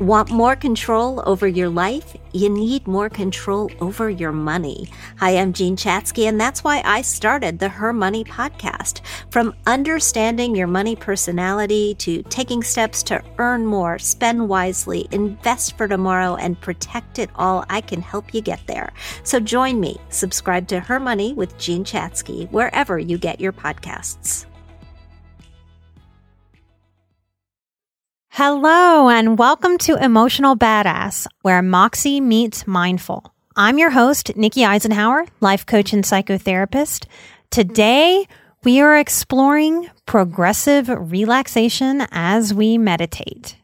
Want more control over your life? You need more control over your money. Hi, I'm Jean Chatzky, and that's why I started the Her Money podcast. From understanding your money personality to taking steps to earn more, spend wisely, invest for tomorrow, and protect it all, I can help you get there. So join me. Subscribe to Her Money with Jean Chatzky, wherever you get your podcasts. Hello, and welcome to Emotional Badass, where Moxie meets mindful. I'm your host, Nikki Eisenhauer, life coach and psychotherapist. Today, we are exploring progressive relaxation as we meditate.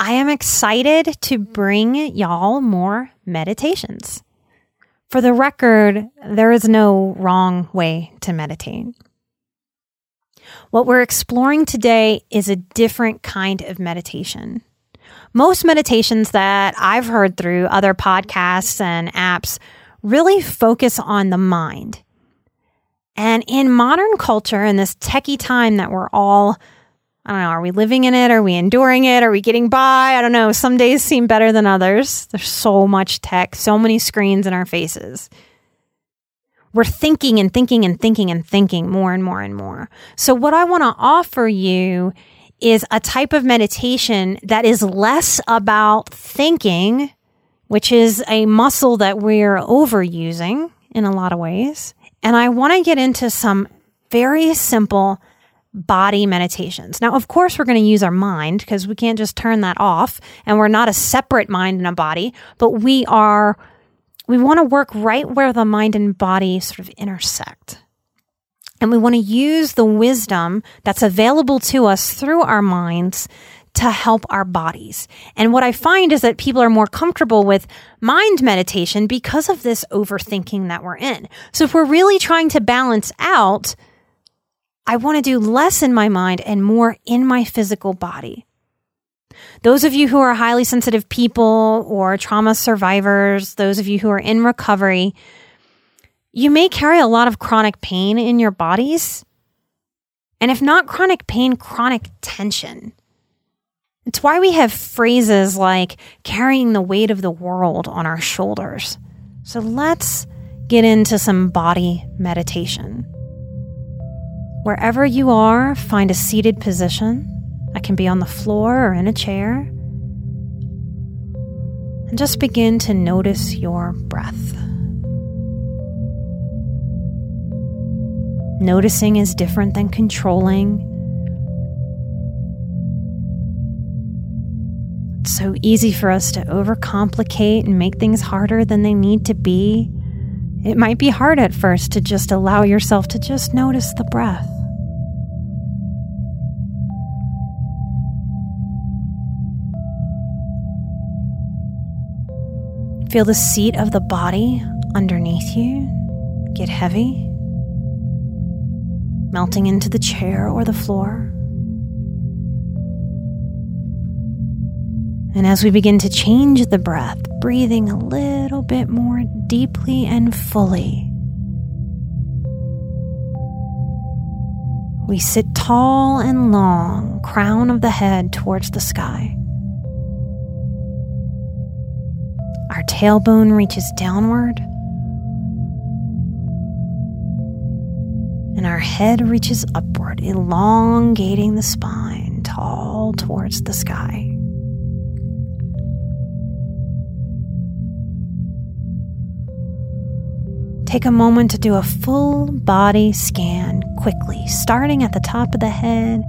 I am excited to bring y'all more meditations. For the record, there is no wrong way to meditate. What we're exploring today is a different kind of meditation. Most meditations that I've heard through other podcasts and apps really focus on the mind. And in modern culture, in this techie time that we're all I don't know, are we living in it? Are we enduring it? Are we getting by? I don't know. Some days seem better than others. There's so much tech, so many screens in our faces. We're thinking and thinking and thinking and thinking more and more and more. So, what I want to offer you is a type of meditation that is less about thinking, which is a muscle that we're overusing in a lot of ways. And I want to get into some very simple body meditations. Now, of course, we're going to use our mind because we can't just turn that off and we're not a separate mind and a body, but we are, we want to work right where the mind and body sort of intersect. And we want to use the wisdom that's available to us through our minds to help our bodies. And what I find is that people are more comfortable with mind meditation because of this overthinking that we're in. So if we're really trying to balance out I want to do less in my mind and more in my physical body. Those of you who are highly sensitive people or trauma survivors, those of you who are in recovery, you may carry a lot of chronic pain in your bodies. And if not chronic pain, chronic tension. It's why we have phrases like carrying the weight of the world on our shoulders. So let's get into some body meditation. Wherever you are, find a seated position. I can be on the floor or in a chair. And just begin to notice your breath. Noticing is different than controlling. It's so easy for us to overcomplicate and make things harder than they need to be. It might be hard at first to just allow yourself to just notice the breath. Feel the seat of the body underneath you get heavy, melting into the chair or the floor. And as we begin to change the breath, breathing a little bit more deeply and fully, we sit tall and long, crown of the head towards the sky. Tailbone reaches downward. And our head reaches upward, elongating the spine tall towards the sky. Take a moment to do a full body scan quickly, starting at the top of the head,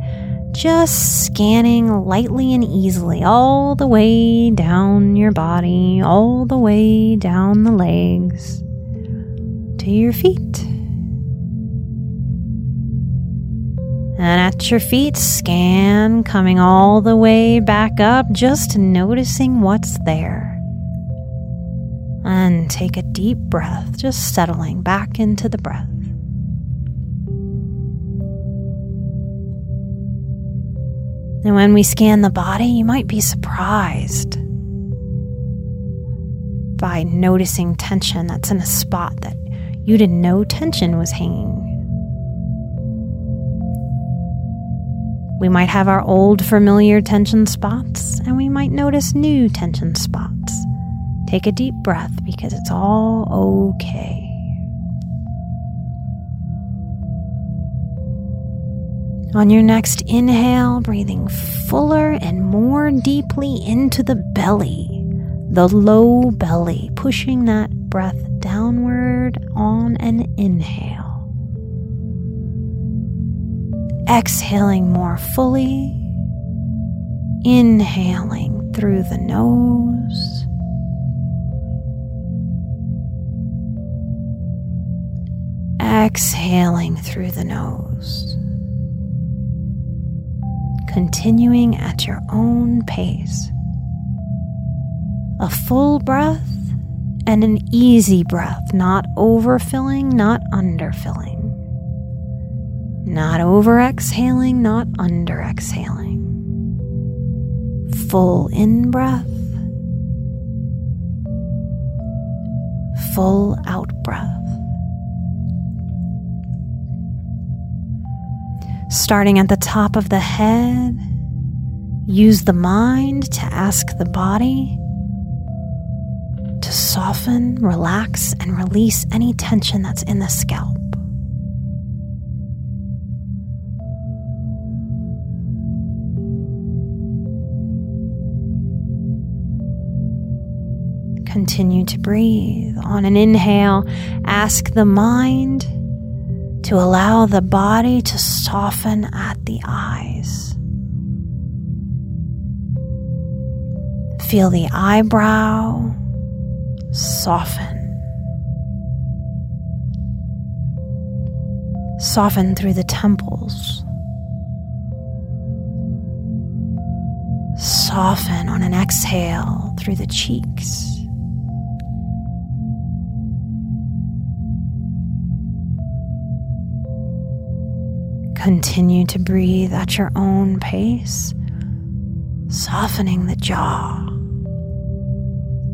just scanning lightly and easily all the way down your body, all the way down the legs to your feet. And at your feet, scan coming all the way back up, just noticing what's there. And take a deep breath, just settling back into the breath. And when we scan the body, you might be surprised by noticing tension that's in a spot that you didn't know tension was hanging. We might have our old familiar tension spots, and we might notice new tension spots. Take a deep breath because it's all okay. On your next inhale, breathing fuller and more deeply into the belly, the low belly, pushing that breath downward on an inhale exhaling more fully, inhaling through the nose. Exhaling through the nose. Continuing at your own pace. A full breath and an easy breath, not overfilling, not underfilling. Not over exhaling, not under exhaling. Full in breath, full out breath. Starting at the top of the head, use the mind to ask the body to soften, relax, and release any tension that's in the scalp. Continue to breathe. On an inhale, ask the mind to allow the body to soften at the eyes. Feel the eyebrow soften. Soften through the temples. Soften on an exhale through the cheeks. Continue to breathe at your own pace, softening the jaw.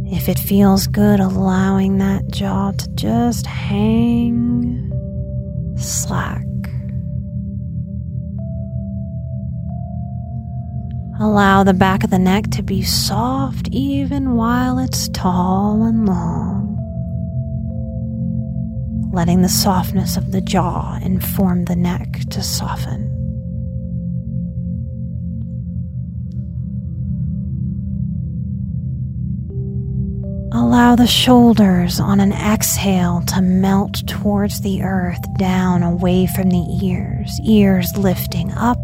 If it feels good, allowing that jaw to just hang slack. Allow the back of the neck to be soft even while it's tall and long letting the softness of the jaw inform the neck to soften. Allow the shoulders on an exhale to melt towards the earth, down away from the ears, ears lifting up,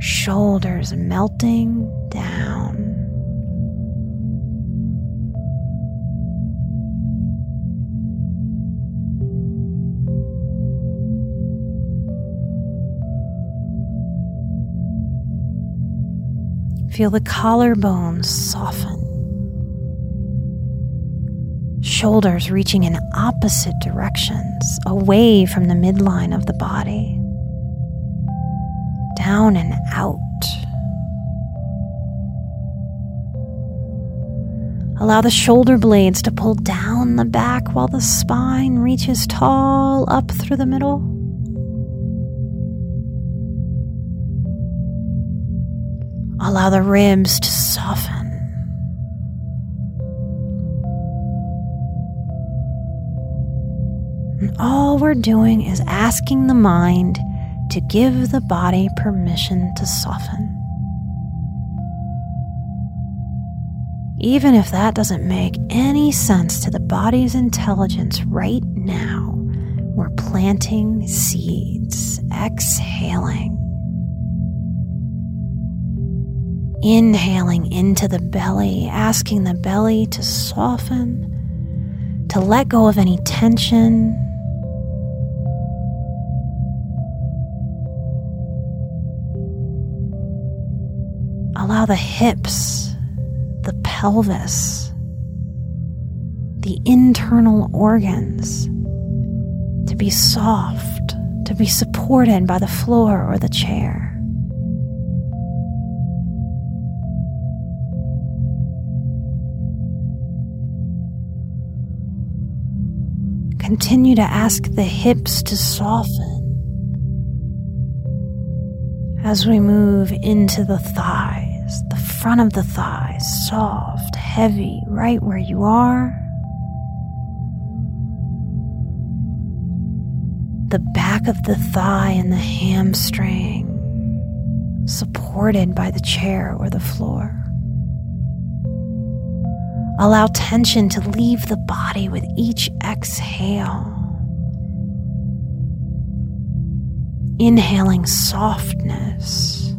shoulders melting down. Feel the collarbones soften. Shoulders reaching in opposite directions, away from the midline of the body. Down and out. Allow the shoulder blades to pull down the back while the spine reaches tall up through the middle. Allow the ribs to soften. And all we're doing is asking the mind to give the body permission to soften. Even if that doesn't make any sense to the body's intelligence right now, We're planting seeds, exhaling. Inhaling into the belly, asking the belly to soften, to let go of any tension. Allow the hips, the pelvis, the internal organs to be soft, to be supported by the floor or the chair. Continue to ask the hips to soften as we move into the thighs, the front of the thighs, soft, heavy, right where you are. The back of the thigh and the hamstring, supported by the chair or the floor. Allow tension to leave the body with each exhale. Inhaling softness.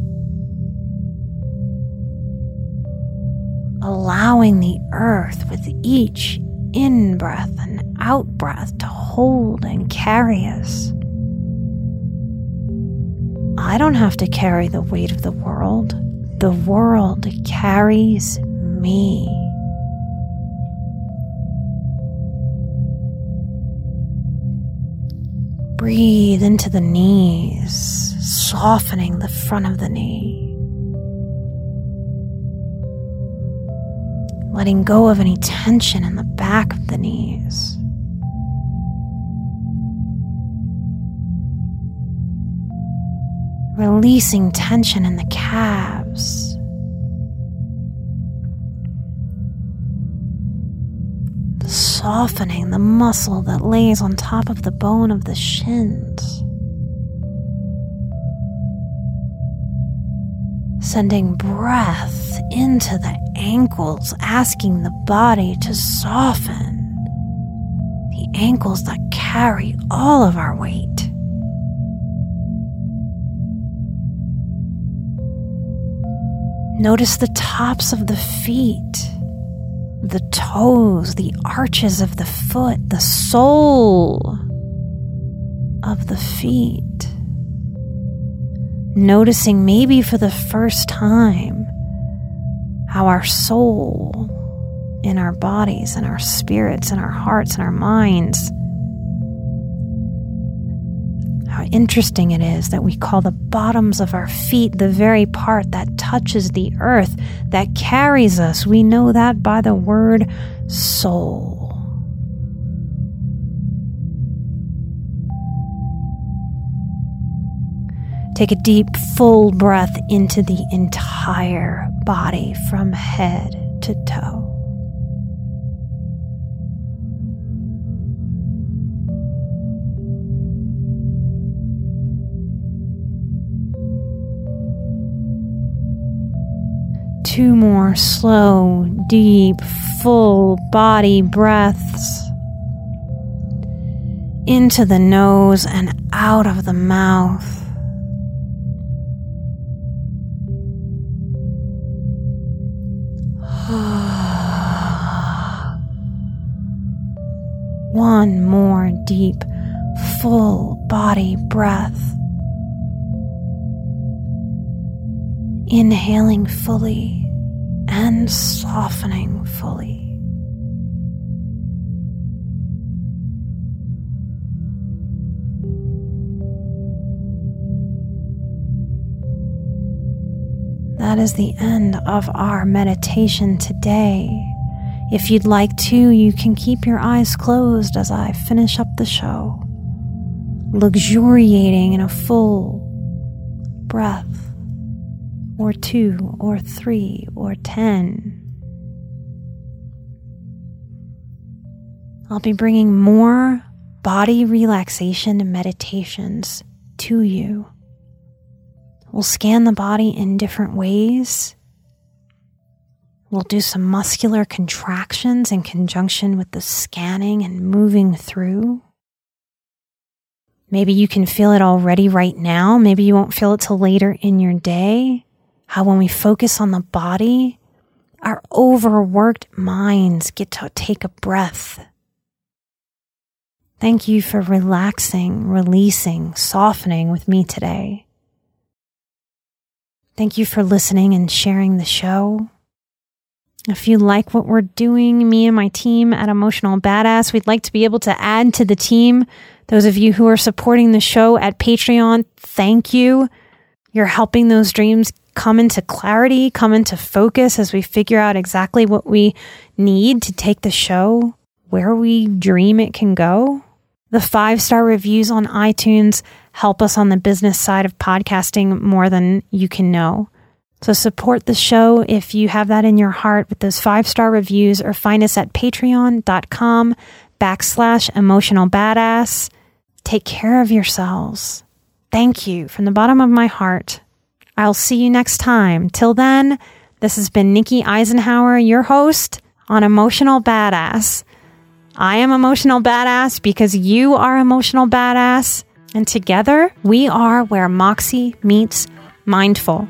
Allowing the earth with each in breath and out breath to hold and carry us. I don't have to carry the weight of the world, the world carries me. Breathe into the knees, softening the front of the knee. Letting go of any tension in the back of the knees. Releasing tension in the calves. Softening the muscle that lays on top of the bone of the shins. Sending breath into the ankles, asking the body to soften. The ankles that carry all of our weight. Notice the tops of the feet the toes, the arches of the foot, the sole of the feet. Noticing maybe for the first time how our soul in our bodies and our spirits and our hearts and our minds interesting it is that we call the bottoms of our feet the very part that touches the earth, that carries us. We know that by the word soul. Take a deep, full breath into the entire body from head to toe. Two more slow, deep, full body breaths into the nose and out of the mouth. One more deep, full body breath. Inhaling fully and softening fully. That is the end of our meditation today. If you'd like to, you can keep your eyes closed as I finish up the show, luxuriating in a full breath or two, or three, or ten. I'll be bringing more body relaxation meditations to you. We'll scan the body in different ways. We'll do some muscular contractions in conjunction with the scanning and moving through. Maybe you can feel it already right now. Maybe you won't feel it till later in your day. How when we focus on the body, our overworked minds get to take a breath. Thank you for relaxing, releasing, softening with me today. Thank you for listening and sharing the show. If you like what we're doing, me and my team at Emotional Badass, we'd like to be able to add to the team. Those of you who are supporting the show at Patreon, thank you. You're helping those dreams come into clarity, come into focus as we figure out exactly what we need to take the show where we dream it can go. The five star reviews on iTunes help us on the business side of podcasting more than you can know. So support the show if you have that in your heart with those five star reviews or find us at patreon.com backslash emotional badass. Take care of yourselves. Thank you from the bottom of my heart. I'll see you next time. Till then, this has been Nikki Eisenhauer, your host on Emotional Badass. I am emotional badass because you are emotional badass. And together we are where Moxie meets mindful.